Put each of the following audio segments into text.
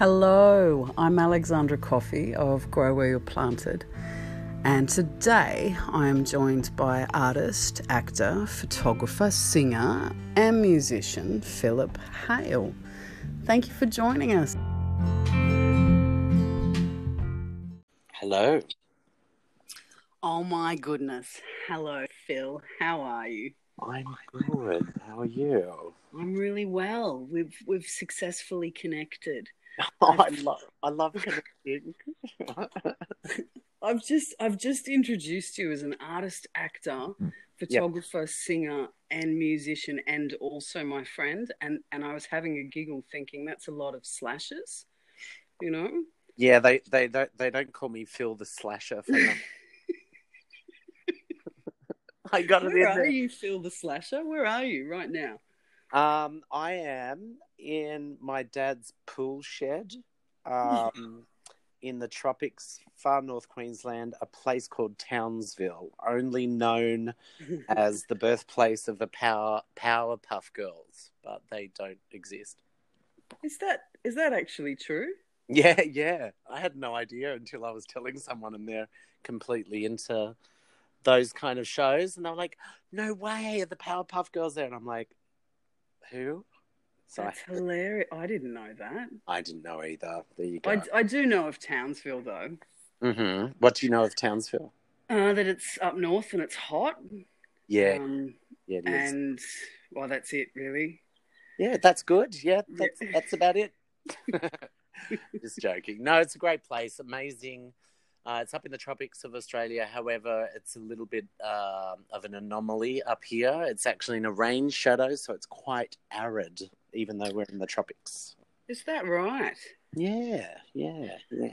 Hello, I'm Alexandra Coffey of Grow Where You're Planted, and today I am joined by artist, actor, photographer, singer, and musician Philip Hale. Thank you for joining us. Hello. Oh my goodness. Hello, Phil. How are you? I'm good. How are you? I'm really well. We've we've successfully connected. Oh, I love I love connecting. I've just I've just introduced you as an artist, actor, photographer, singer, and musician, and also my friend. And and I was having a giggle, thinking that's a lot of slashes. You know. yeah, they they don't they don't call me Phil the Slasher for nothing. I got it in Where are there. you, Phil the Slasher? Where are you right now? Um, I am in my dad's pool shed, um, in the tropics, far north Queensland, a place called Townsville, only known as the birthplace of the Power Powerpuff Girls, but they don't exist. Is that is that actually true? Yeah, yeah. I had no idea until I was telling someone, and they're completely into those kind of shows, and they're like, "No way, are the Powerpuff Girls there?" And I'm like, "Who?" So I, hilarious. I didn't know that. I didn't know either. There you go. I, I do know of Townsville though. hmm What do you know of Townsville? Uh, that it's up north and it's hot. Yeah, Um, yeah, it is. and well, that's it really. Yeah, that's good. Yeah, that's that's about it. Just joking. No, it's a great place. Amazing. Uh, it's up in the tropics of Australia. However, it's a little bit um of an anomaly up here. It's actually in a rain shadow, so it's quite arid, even though we're in the tropics. Is that right? Yeah, yeah, yeah.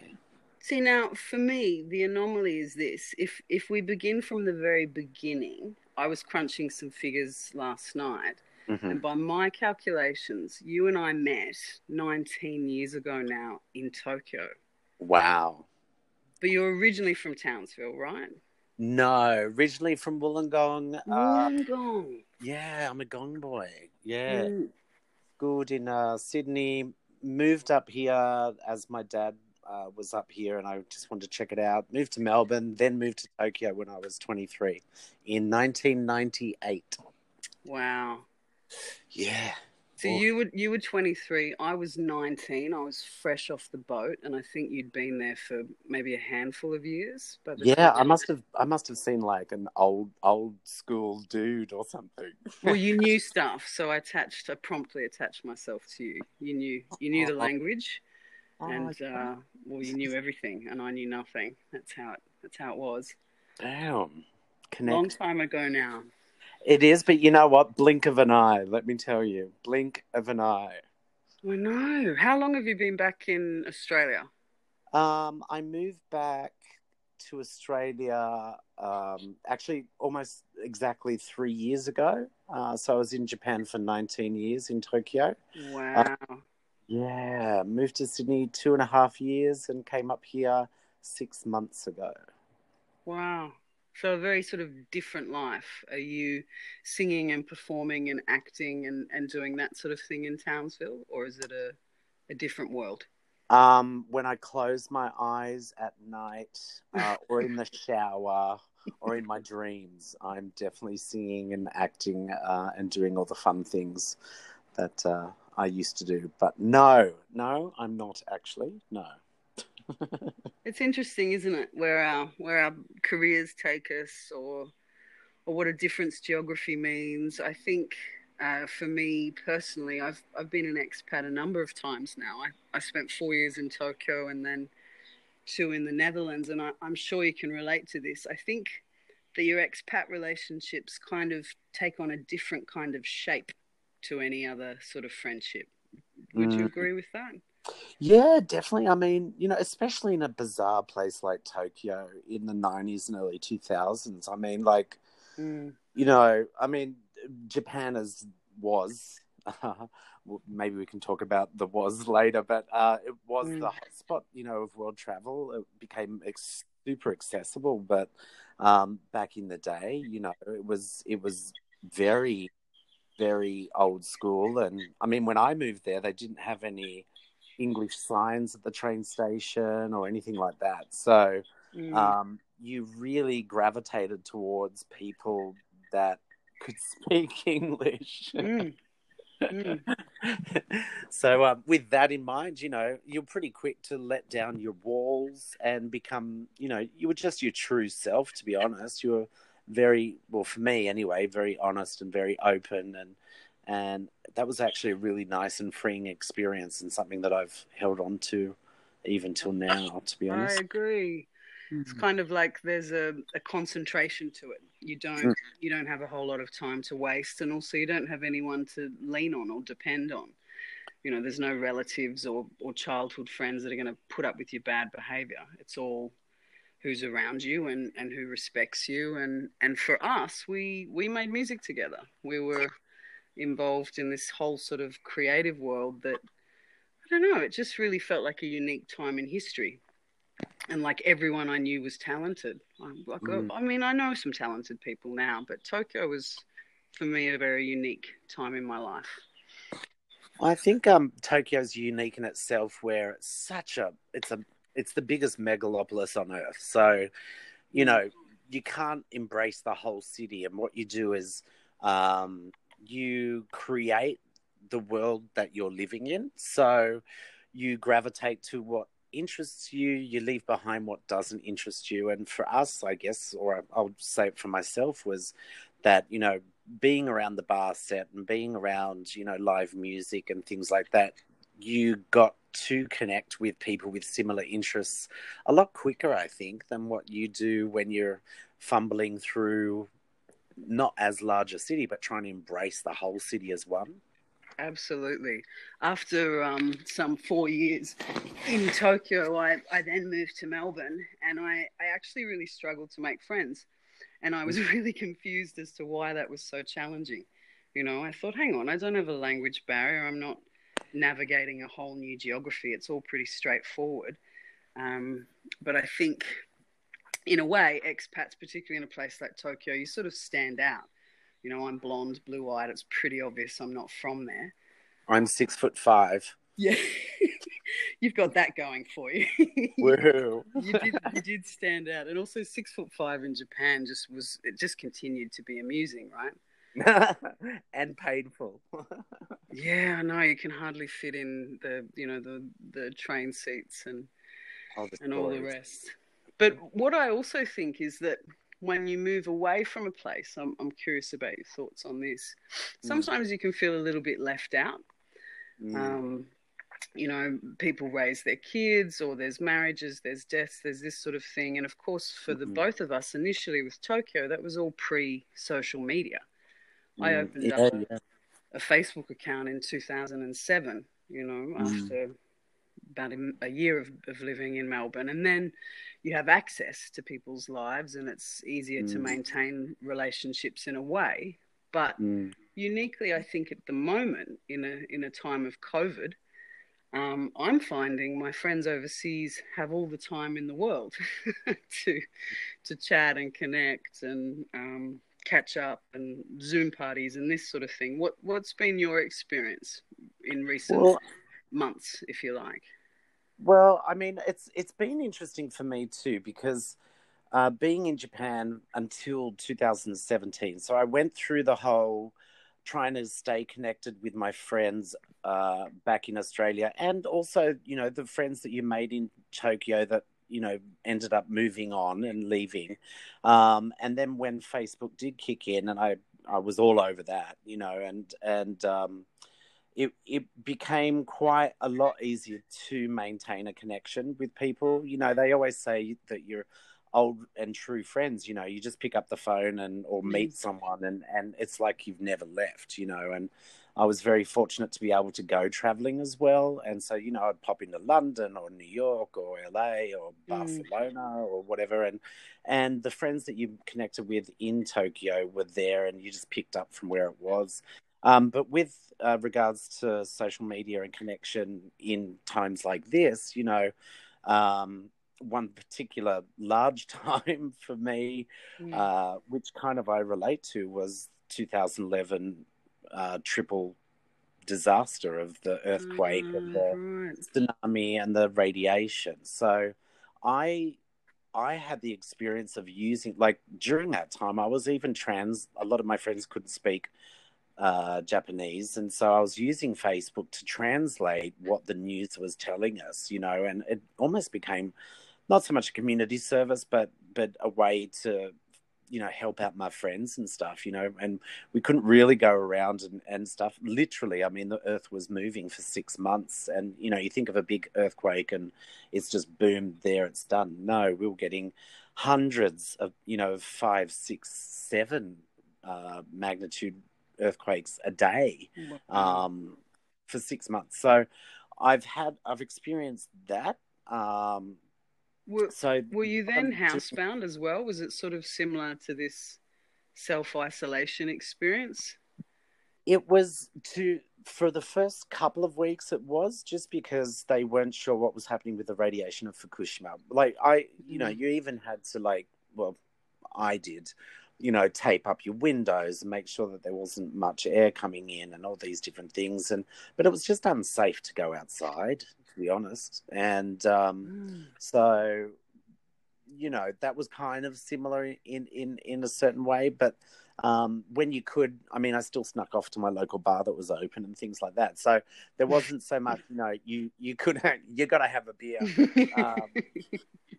See now, for me, the anomaly is this: if if we begin from the very beginning, I was crunching some figures last night, Mhm. and by my calculations, you and I met 19 years ago now in Tokyo. Wow. But you're originally from Townsville, right? No, originally from Wollongong. Uh, Wollongong. yeah, I'm a gong boy. Yeah. Mm. Schooled in uh, Sydney, moved up here as my dad uh, was up here and I just wanted to check it out. Moved to Melbourne, then moved to Tokyo when I was 23 in 1998. Wow. Yeah. So Oh. you were you were 23. I was 19. I was fresh off the boat, and I think you'd been there for maybe a handful of years. But Yeah, I must have I must have seen like an old old school dude or something. Well, you knew stuff, so I attached. I promptly attached myself to you. You knew you knew the Oh. language, Oh, and okay. uh, well, you knew everything, and I knew nothing. That's how it. That's how it was. Damn. Connect. Long time ago now. It is, but you know what? Blink of an eye, let me tell you. Blink of an eye. I know. How long have you been back in Australia? Um, I moved back to Australia um, actually almost exactly three years ago. Uh, so I was in Japan for 19 years in Tokyo. Wow. Yeah, moved to Sydney two and a half years and came up here six months ago. Wow. So a very sort of different life. Are you singing and performing and acting and, and doing that sort of thing in Townsville, or is it a, a different world? Um, when I close my eyes at night uh, or in the shower or in my dreams, I'm definitely singing and acting uh, and doing all the fun things that uh, I used to do. But no, no, I'm not actually. No. It's interesting, isn't it, where our where our careers take us, or or what a difference geography means. I think uh, for me personally, I've I've been an expat a number of times now. I, I spent four years in Tokyo and then two in the Netherlands, and I, I'm sure you can relate to this. I think that your expat relationships kind of take on a different kind of shape to any other sort of friendship. Would you Mm. agree with that? Yeah, definitely. I mean, you know, especially in a bizarre place like Tokyo in the 90s and early 2000s. I mean, like, Mm. you know, I mean, Japan is was. well, maybe we can talk about the was later, but uh, it was Mm. the hotspot, you know, of world travel. It became ex- super accessible, but um, back in the day, you know, it was it was very, very old school. And I mean, when I moved there, they didn't have any English signs at the train station or anything like that. So mm. um, you really gravitated towards people that could speak English. Mm. Mm. so, um, with that in mind, you know, you're pretty quick to let down your walls and become, you know, you were just your true self, to be honest. You were very, well, for me anyway, very honest and very open. And, and that was actually a really nice and freeing experience and something that I've held on to even till now, to be honest. I agree. Mm-hmm. It's kind of like there's a, a concentration to it. You don't mm. you don't have a whole lot of time to waste, and also you don't have anyone to lean on or depend on. You know, there's no relatives or or childhood friends that are going to put up with your bad behavior. It's all who's around you and and who respects you. And and for us, we we made music together. We were involved in this whole sort of creative world that I don't know. It just really felt like a unique time in history and like everyone I knew was talented. Like, mm. I mean, I know some talented people now, but Tokyo was for me a very unique time in my life. I think um, Tokyo's unique in itself, where it's such a it's a it's the biggest megalopolis on earth. So, you mm. know, you can't embrace the whole city, and what you do is um, you create the world that you're living in. So, you gravitate to what interests you, you leave behind what doesn't interest you. And for us, I guess, or I'll say it for myself, was that, you know, being around the bar set and being around, you know, live music and things like that, you got to connect with people with similar interests a lot quicker, I think, than what you do when you're fumbling through not as large a city, but trying to embrace the whole city as one. Absolutely. After um, some four years in Tokyo, I, I then moved to Melbourne and I, I actually really struggled to make friends. And I was really confused as to why that was so challenging. You know, I thought, hang on, I don't have a language barrier. I'm not navigating a whole new geography. It's all pretty straightforward. Um, but I think, in a way, expats, particularly in a place like Tokyo, you sort of stand out you know, I'm blonde, blue eyed. It's pretty obvious I'm not from there. I'm six foot five. Yeah. You've got that going for you. Woohoo. you did you did stand out. And also six foot five in Japan just was it just continued to be amusing, right? and painful. yeah, I know. You can hardly fit in the you know, the the train seats and and all the rest. But what I also think is that when you move away from a place, I'm, I'm curious about your thoughts on this. Mm. Sometimes mm. you can feel a little bit left out. Mm. Um, you know, people raise their kids, or there's marriages, there's deaths, there's this sort of thing. And of course, for the mm-hmm. both of us initially with Tokyo, that was all pre social media. I mm. opened yeah, up a, yeah. a, Facebook account in 2007, you know, mm. after about a, year of, of living in Melbourne. And then you have access to people's lives and it's easier mm. to maintain relationships in a way. But mm. uniquely, I think at the moment, in a in a time of COVID, um, I'm finding my friends overseas have all the time in the world to to chat and connect and um, catch up and Zoom parties and this sort of thing. What what's been your experience in recent well, months, if you like? Well, I mean, it's it's been interesting for me too because uh, being in Japan until 2017, so I went through the whole trying to stay connected with my friends uh, back in Australia, and also you know the friends that you made in Tokyo that you know ended up moving on and leaving, um, and then when Facebook did kick in, and I I was all over that, you know, and and um, it it became quite a lot easier to maintain a connection with people. You know, they always say that you're old and true friends. You know, you just pick up the phone and or meet someone, and and it's like you've never left. You know, and I was very fortunate to be able to go traveling as well, and so you know, I'd pop into London or New York or LA or mm. Barcelona mm. or whatever, and and the friends that you connected with in Tokyo were there, and you just picked up from where it was. Um, but with uh, regards to social media and connection in times like this, you know, um, one particular large time for me, mm. uh, which kind of I relate to, was 2011 uh, triple disaster of the earthquake Mm, and the tsunami and the radiation. So I I had the experience of using like during that time I was even trans a lot of my friends couldn't speak uh, Japanese and so I was using Facebook to translate what the news was telling us, you know, and it almost became not so much a community service but but a way to you know help out my friends and stuff you know and we couldn't really go around and, and stuff. Literally i mean the earth was moving for six months and you know you think of a big earthquake and it's just boom there it's done. No we were getting hundreds of you know five six seven uh, magnitude earthquakes a day um, for six months so i've had i've experienced that um, were, so were you then um, housebound as well? Was it sort of similar to this self isolation experience? It was to for the first couple of weeks. It was just because they weren't sure what was happening with the radiation of Fukushima. Like I, you know, Mhm. you even had to like, well, I did, you know, tape up your windows and make sure that there wasn't much air coming in and all these different things. And but it was just unsafe to go outside, to be honest. And um, Mm. so, you know, that was kind of similar in in in a certain way, but um, when you could, I mean, I still snuck off to my local bar that was open and things like that. So there wasn't so much, you know, you you couldn't, you got to have a beer. Um,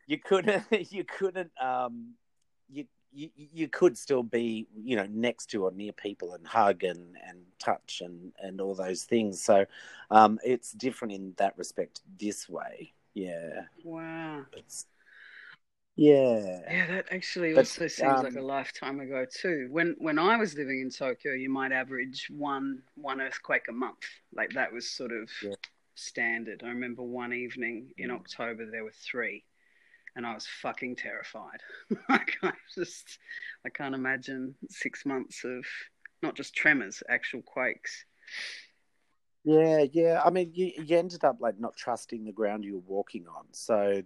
you couldn't you couldn't um, you. You, you could still be you know next to or near people and hug and, and touch and, and all those things so um, it's different in that respect this way yeah wow. it's yeah Yeah, that actually But, also seems like um, a lifetime ago too. When when I was living in Tokyo, you might average one one earthquake a month. Like that was sort of Yeah. standard. I remember one evening in Mm. October there were three, and I was fucking terrified. like I just I can't imagine six months of not just tremors, actual quakes. Yeah, yeah. I mean, you, you ended up like not trusting the ground you were walking on. So,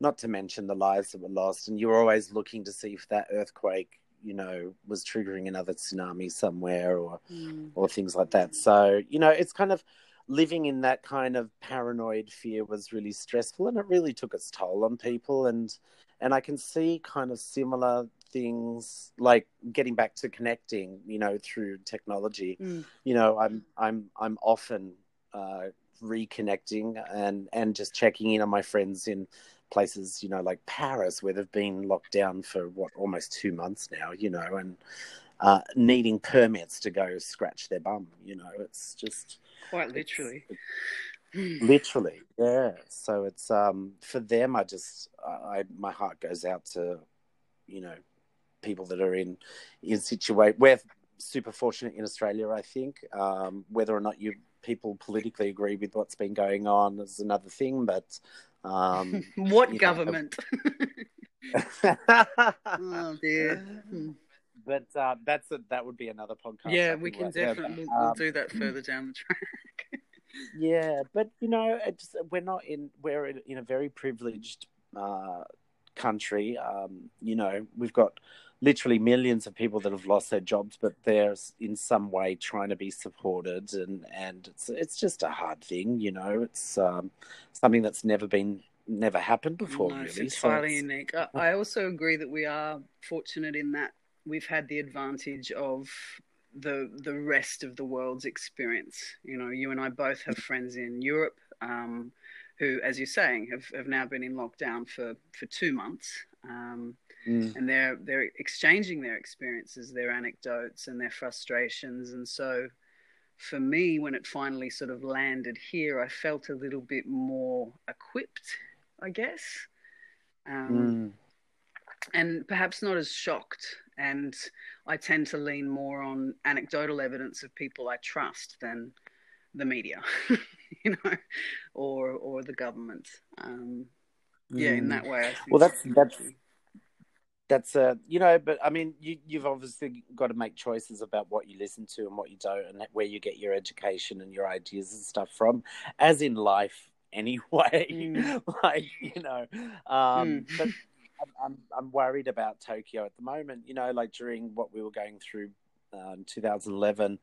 not to mention the lives that were lost, and you were always looking to see if that earthquake, you know, was triggering another tsunami somewhere or hmm. or things like that. So, you know, it's kind of living in that kind of paranoid fear was really stressful, and it really took its toll on people. And and I can see kind of similar things like getting back to connecting, you know, through technology Mm. you know i'm i'm i'm often uh reconnecting and and just checking in on my friends in places you know like paris where they've been locked down for what almost two months now you know and uh needing permits to go scratch their bum you know it's just Quite literally. literally yeah so it's um for them i just i my heart goes out to you know people that are in in situation we're super fortunate in australia i think um whether or not you people politically agree with what's been going on is another thing but um what you know, government? oh dear. But uh, that's a, that would be another podcast Yeah, we can definitely but, we'll um, do that further down the track. Yeah, but you know, it's, we're not in we're in, a very privileged uh, country. Um, you know, we've got literally millions of people that have lost their jobs, but they're in some way trying to be supported, and and it's it's just a hard thing. You know, it's um, something that's never been never happened before. No, really, it's So entirely it's- unique. I, I also agree that we are fortunate in that we've had the advantage of the the rest of the world's experience. You know, you and I both have friends in Europe um, who, as you're saying, have, have now been in lockdown for, for two months. Um, Mm. and they're they're exchanging their experiences, their anecdotes, and their frustrations. And so, for me, when it finally sort of landed here, I felt a little bit more equipped, I guess, um, Mm. and perhaps not as shocked. And I tend to lean more on anecdotal evidence of people I trust than the media, you know, or or the government. Um, yeah, in Mm. that way, I think. Well, that's that's that's uh you know but i mean you you've obviously got to make choices about what you listen to and what you don't and where you get your education and your ideas and stuff from as in life anyway Mm. like you know um Mm. but I'm, I'm i'm worried about tokyo at the moment you know like during what we were going through in 2011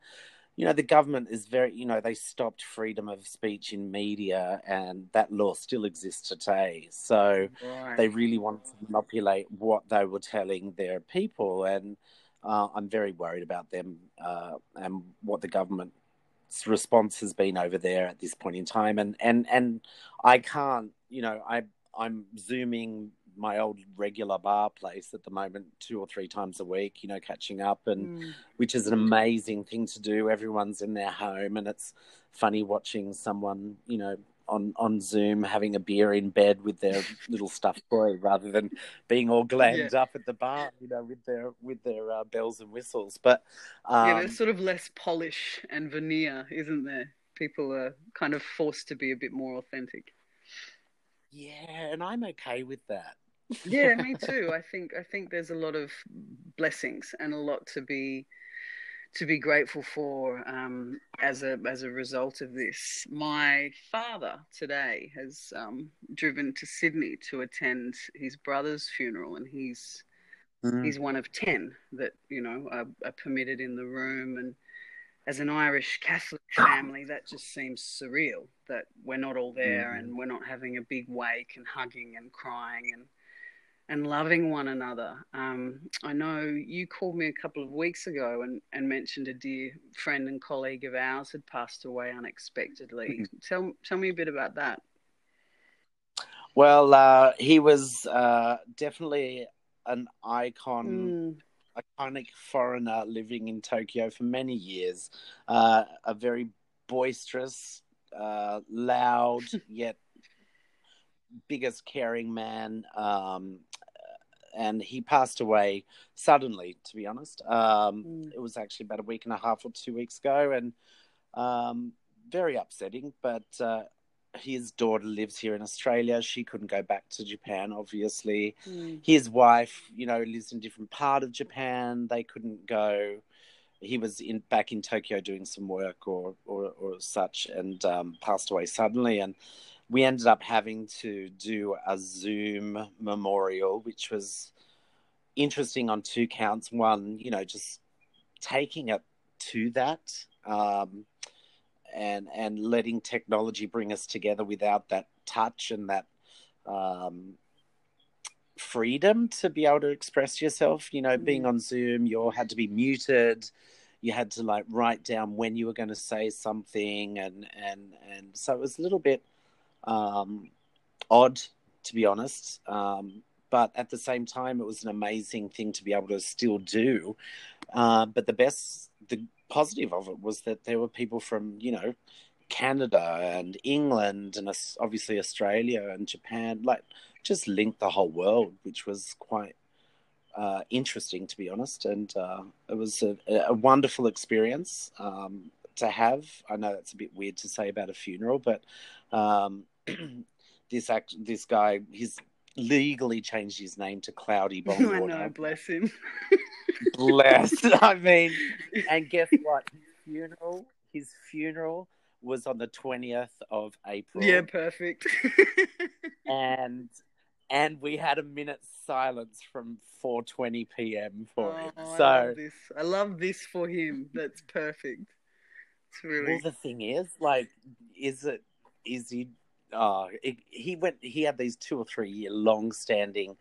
you know, the government is very, you know, they stopped freedom of speech in media, and that law still exists today. So right. they really wanted to manipulate what they were telling their people, and uh, I'm very worried about them uh, and what the government's response has been over there at this point in time. And and and I can't, you know, I I'm zooming my old regular bar place at the moment two or three times a week, you know, catching up and mm. which is an amazing thing to do. Everyone's in their home and it's funny watching someone, you know, on, on Zoom having a beer in bed with their little stuffed toy rather than being all glammed yeah. up at the bar, you know, with their with their uh, bells and whistles. But um, yeah, there's sort of less polish and veneer, isn't there? People are kind of forced to be a bit more authentic. Yeah, and I'm okay with that yeah, me too. I think I think there's a lot of blessings and a lot to be to be grateful for um, as a as a result of this. My father today has um, driven to Sydney to attend his brother's funeral, and he's mm. he's one of ten that you know are, are permitted in the room. And as an Irish Catholic family, that just seems surreal that we're not all there mm. and we're not having a big wake and hugging and crying and and loving one another. Um, I know you called me a couple of weeks ago and, and mentioned a dear friend and colleague of ours had passed away unexpectedly. Mm-hmm. Tell tell me a bit about that. Well, uh, he was uh, definitely an icon, mm. iconic foreigner living in Tokyo for many years. Uh, a very boisterous, uh, loud yet biggest caring man. Um, and he passed away suddenly, to be honest. Um, mm. It was actually about a week and a half or two weeks ago, and um, very upsetting. But uh, his daughter lives here in Australia. She couldn't go back to Japan, obviously. Mm. His wife, you know, lives in a different part of Japan. They couldn't go. He was in back in Tokyo doing some work or or, or such, and um, passed away suddenly. And we ended up having to do a Zoom memorial, which was interesting on two counts. One, you know, just taking it to that, um, and and letting technology bring us together without that touch and that um, freedom to be able to express yourself. You know, mm-hmm. being on Zoom, you all had to be muted. You had to like write down when you were going to say something, and and and so it was a little bit um, odd, to be honest. Um, but at the same time, it was an amazing thing to be able to still do. Uh, but the best, the positive of it was that there were people from, you know, Canada and England and obviously Australia and Japan, like just linked the whole world, which was quite uh, interesting, to be honest. And uh, it was a, a, wonderful experience um, to have. I know that's a bit weird to say about a funeral, but um, this act, this guy, he's legally changed his name to Cloudy Bongwater. I know, bless him. bless. I mean, and guess what? His funeral, his funeral was on the twentieth of April. Yeah, perfect. and and we had a minute's silence from 4:20 p.m. for oh, him. So I love, this. I love this for him. That's perfect. It's really. Well, the thing is, like, is it is he? Uh, it, he went. He had these two or three year long standing.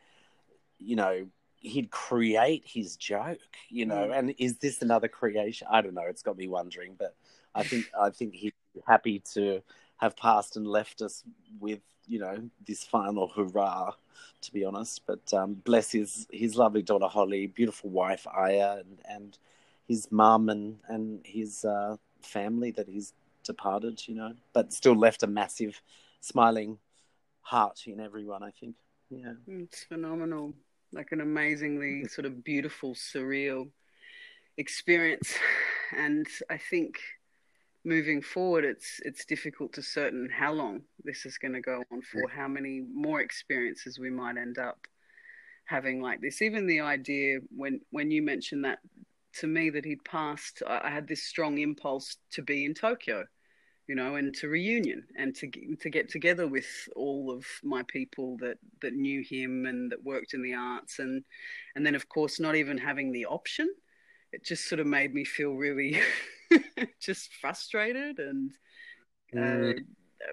You know, he'd create his joke. You know, mm. and is this another creation? I don't know. It's got me wondering, but I think I think he's happy to have passed and left us with you know this final hurrah to be honest but um, bless his his lovely daughter holly beautiful wife aya and and his mum and and his uh, family that he's departed, you know, but still left a massive smiling heart in everyone, I think. Yeah. Mm, it's phenomenal. Like an amazingly sort of beautiful, surreal experience. And I think moving forward it's it's difficult to certain how long this is going to go on for, how many more experiences we might end up having like this. Even the idea when when you mentioned that to me that he'd passed, I had this strong impulse to be in Tokyo you know, and to reunion and to to get together with all of my people that that knew him and that worked in the arts, and and then of course not even having the option, it just sort of made me feel really just frustrated and uh, Mm.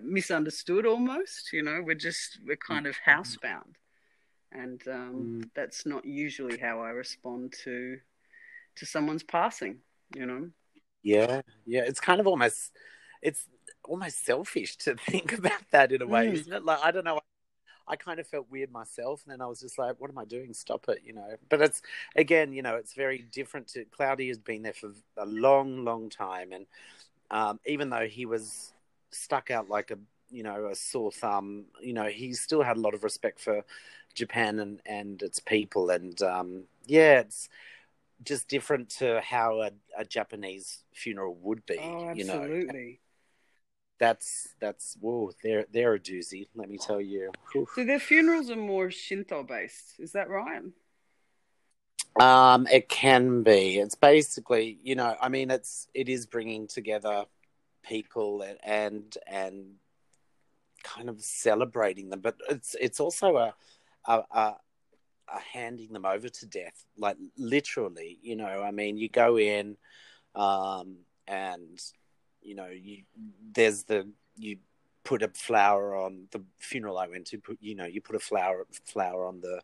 misunderstood almost. You know, we're just we're kind of housebound, and um, Mm. that's not usually how I respond to to someone's passing. You know. Yeah, yeah. It's kind of almost, it's almost selfish to think about that in a way, Mm. isn't it? Like I don't know. I kind of felt weird myself, and then I was just like, "What am I doing? Stop it!" You know. But it's again, you know, it's very different. To Cloudy has been there for a long, long time, and um, even though he was stuck out like a, you know, a sore thumb, you know, he still had a lot of respect for Japan and and its people, and um, yeah, it's just different to how a, a Japanese funeral would be. Oh, You know, absolutely. That's that's whoa, they're they're a doozy. Let me tell you. Oof. So their funerals are more Shinto based. Is that right? Um, it can be. It's basically, you know, I mean, it's it is bringing together people and and, and kind of celebrating them, but it's it's also a a, a a handing them over to death, like literally. You know, I mean, you go in, um, and you know, you there's the you put a flower on the funeral I went to. Put you know, you put a flower flower on the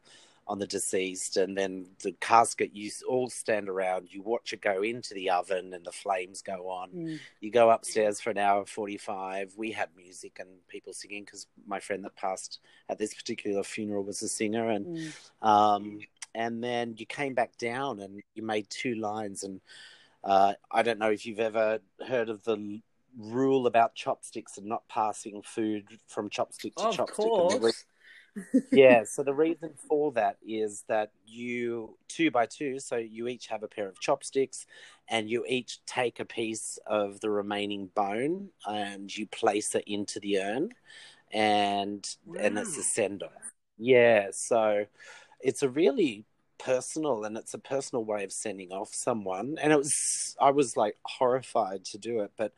on the deceased, and then the casket. You all stand around. You watch it go into the oven, and the flames go on. Mm. You go upstairs for an hour forty-five. We had music and people singing because my friend that passed at this particular funeral was a singer, and Mm. um, and then you came back down and you made two lines. And uh, I don't know if you've ever heard of the rule about chopsticks and not passing food from chopstick to Of chopstick. The re- course. yeah, so the reason for that is that you two by two, so you each have a pair of chopsticks, and you each take a piece of the remaining bone and you place it into the urn, and and it's a send off. Yeah, so it's a really personal and it's a personal way of sending off someone, and it was I was like horrified to do it, but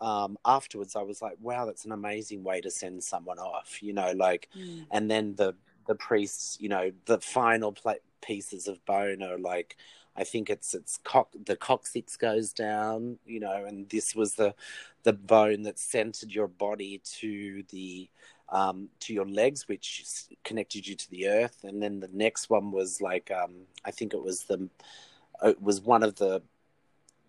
um, afterwards I was like, wow, that's an amazing way to send someone off, you know, like Mm. and then the the priests you know the final pla- pieces of bone are like i think it's it's cock the coccyx goes down you know and this was the the bone that centered your body to the um to your legs which connected you to the earth. And then the next one was like um i think it was the it was one of the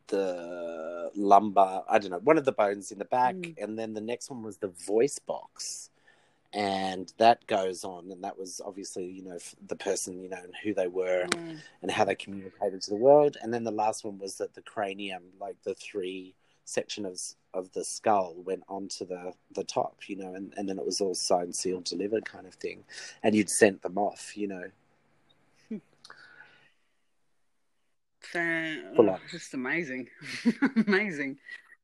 the lumbar i don't know one of the bones in the back. Mm. and then the next one was the voice box. And that goes on. And that was obviously you know the person you know and who they were Mm. and how they communicated to the world. And then the last one was that the cranium like the three section of of the skull went onto the the top you know and, and then it was all signed sealed delivered kind of thing and you'd sent them off you know oh, Full oh, just amazing, amazing.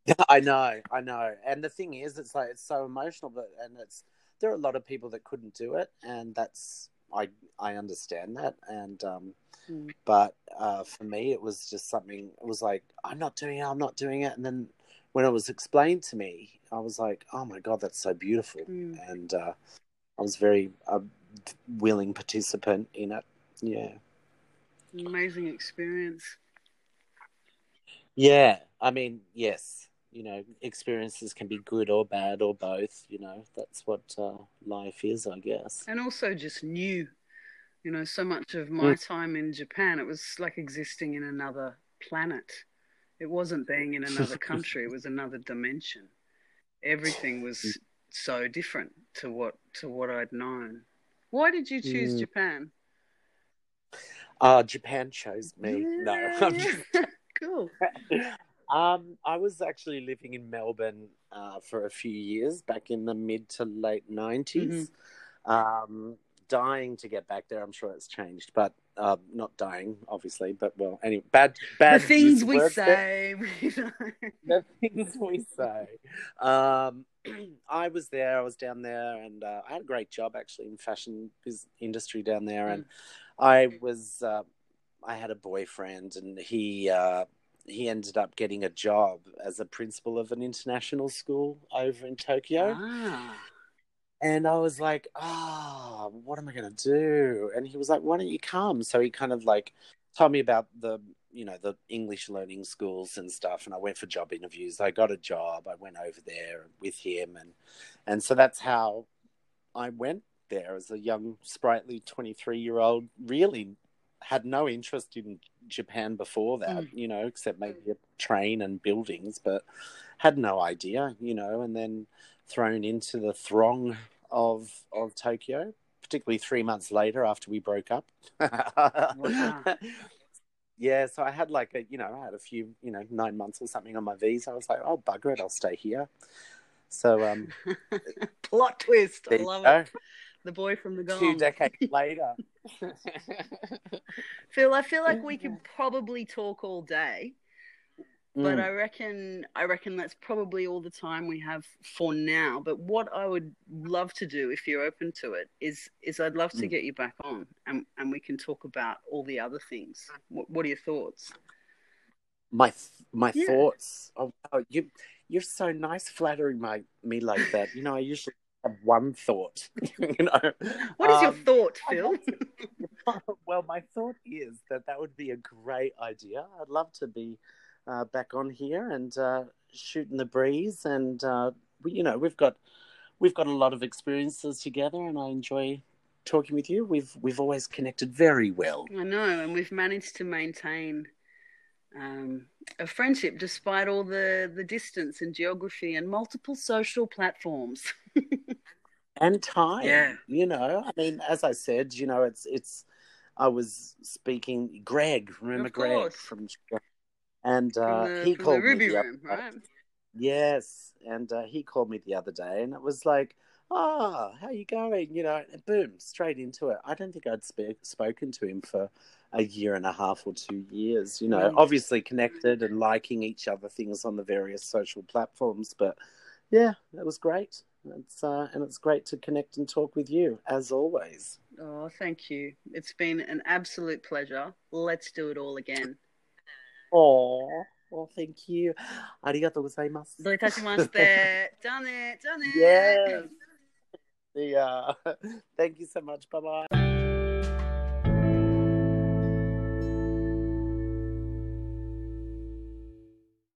I know, I know. And the thing is, it's like it's so emotional, but and it's there are a lot of people that couldn't do it, and that's I I understand that, and um, Mm. but uh, for me, it was just something. It was like I'm not doing it, I'm not doing it, and then when it was explained to me, I was like, oh my god, that's so beautiful, Mm. and uh, I was very a willing participant in it. Yeah, Amazing experience. yeah. I mean, yes. You know, experiences can be good or bad or both. You know, that's what uh, life is, I guess. and also just new. You know, so much of my time in Japan, it was like existing in another planet. It wasn't being in another country; it was another dimension. Everything was so different to what to what I'd known. Why did you choose Mm. Japan? Uh, Japan chose me. No, I'm cool. um, I was actually living in Melbourne uh, for a few years back in the mid to late 90s. Um, dying to get back there. I'm sure it's changed, but uh, not dying, obviously. But well, anyway, bad, bad. the things we say. the things we say. Um, I was there. I was down there, and uh, I had a great job actually in fashion industry down there. And I was, uh, I had a boyfriend, and he uh, he ended up getting a job as a principal of an international school over in Tokyo. Ah. And I was like, ah, what am I going to do? And he was like, why don't you come? So he kind of like told me about the you know the English learning schools and stuff, and I went for job interviews. I got a job. I went over there with him, and and so that's how I went there as a young, sprightly twenty three year old. Really had no interest in Japan before that, mm. you know, except maybe a train and buildings, but had no idea, you know, and then thrown into the throng of of Tokyo, particularly three months later after we broke up. yeah, so I had like a, you know, I had a few, you know, nine months or something on my visa. I was like, oh, bugger it, I'll stay here. So, um, plot twist. I love it. The boy from the gong. Two decades later. Phil, I feel like we could probably talk all day. But mm. I reckon I reckon that's probably all the time we have for now. But what I would love to do, if you're open to it, is is I'd love to mm. get you back on, and and we can talk about all the other things. What, what are your thoughts? My my yeah. thoughts. Oh, oh, you you're so nice, flattering my me like that. You know, I usually have one thought. you know, what is um, your thought, Phil? well, my thought is that that would be a great idea. I'd love to be uh, back on here and uh, shooting the breeze. And uh, we, you know, we've got we've got a lot of experiences together, and I enjoy talking with you. We've we've always connected very well. I know, and we've managed to maintain um, a friendship despite all the the distance and geography and multiple social platforms. and time. Yeah. You know, I mean, as I said, you know, it's it's. I was speaking. Greg, remember Greg from and uh, the, he called me the room, right? Yes, and uh, he called me the other day, and it was like, "Ah, oh, how you going?" You know, and boom, straight into it. I don't think I'd sp- spoken to him for a year and a half or two years, you know, obviously connected and liking each other things on the various social platforms. But yeah, it was great. It's, uh, and it's great to connect and talk with you as always. Oh, thank you. It's been an absolute pleasure. Let's do it all again. Oh, well, thank you. Arigatou gozaimasu. Do itashimashite. done it, done it. Yes. Yeah. thank you so much. Bye bye.